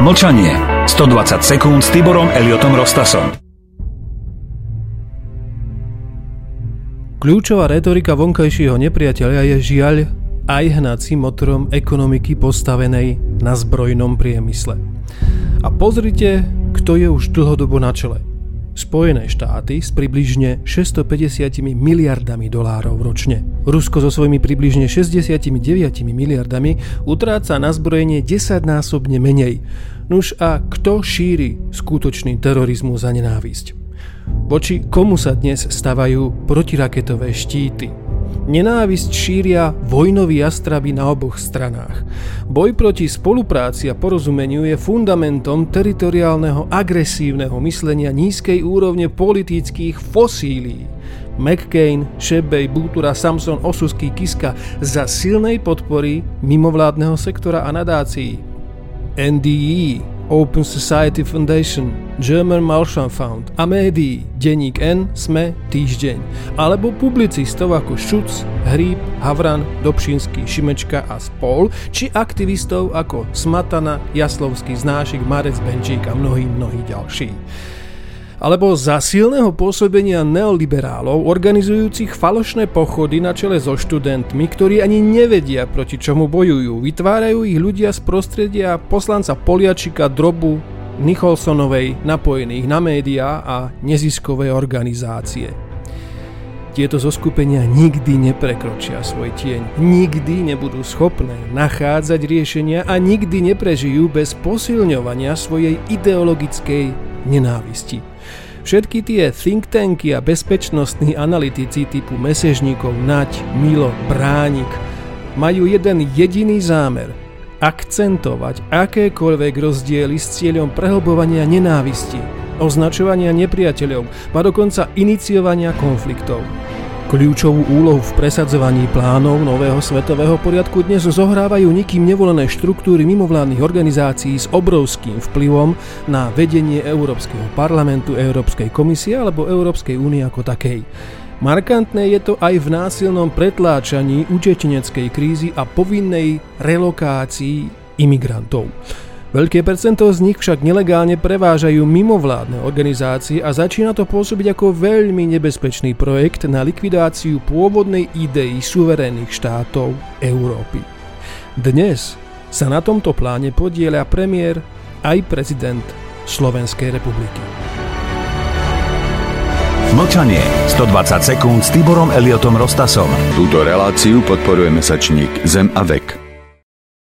Mlčanie. 120 sekúnd s Tiborom Eliotom Rostasom. Kľúčová retorika vonkajšieho nepriateľa je žiaľ aj hnacím motorom ekonomiky postavenej na zbrojnom priemysle. A pozrite, kto je už dlhodobo na čele. Spojené štáty s približne 650 miliardami dolárov ročne. Rusko so svojimi približne 69 miliardami utráca na zbrojenie 10-násobne menej. Nuž a kto šíri skutočný terorizmus a nenávisť? Voči komu sa dnes stavajú protiraketové štíty? Nenávisť šíria vojnoví jastraby na oboch stranách. Boj proti spolupráci a porozumeniu je fundamentom teritoriálneho agresívneho myslenia nízkej úrovne politických fosílií. McCain, Shebej, Bútura, Samson, Osusky, Kiska za silnej podpory mimovládneho sektora a nadácií. NDE, Open Society Foundation, German Marshall Fund a médií Deník N, Sme, Týždeň. Alebo publicistov ako Šuc, Hríb, Havran, Dobšinský, Šimečka a spol či aktivistov ako Smatana, Jaslovský, Znášik, Marec, Benčík a mnohí, mnohí ďalší alebo za silného pôsobenia neoliberálov organizujúcich falošné pochody na čele so študentmi, ktorí ani nevedia, proti čomu bojujú. Vytvárajú ich ľudia z prostredia poslanca Poliačika, Drobu, Nicholsonovej, napojených na médiá a neziskové organizácie. Tieto zoskupenia nikdy neprekročia svoj tieň, nikdy nebudú schopné nachádzať riešenia a nikdy neprežijú bez posilňovania svojej ideologickej nenávisti. Všetky tie think tanky a bezpečnostní analytici typu mesežníkov Nať, Milo, Bránik majú jeden jediný zámer akcentovať akékoľvek rozdiely s cieľom prehlbovania nenávisti, označovania nepriateľov a dokonca iniciovania konfliktov. Kľúčovú úlohu v presadzovaní plánov nového svetového poriadku dnes zohrávajú nikým nevolené štruktúry mimovládnych organizácií s obrovským vplyvom na vedenie Európskeho parlamentu, Európskej komisie alebo Európskej únie ako takej. Markantné je to aj v násilnom pretláčaní utečeneckej krízy a povinnej relokácii imigrantov. Veľké percento z nich však nelegálne prevážajú mimovládne organizácie a začína to pôsobiť ako veľmi nebezpečný projekt na likvidáciu pôvodnej idei suverénnych štátov Európy. Dnes sa na tomto pláne podieľa premiér aj prezident Slovenskej republiky. Mlčanie. 120 sekúnd s Tiborom Eliotom Rostasom. Túto reláciu podporuje mesačník Zem a vek.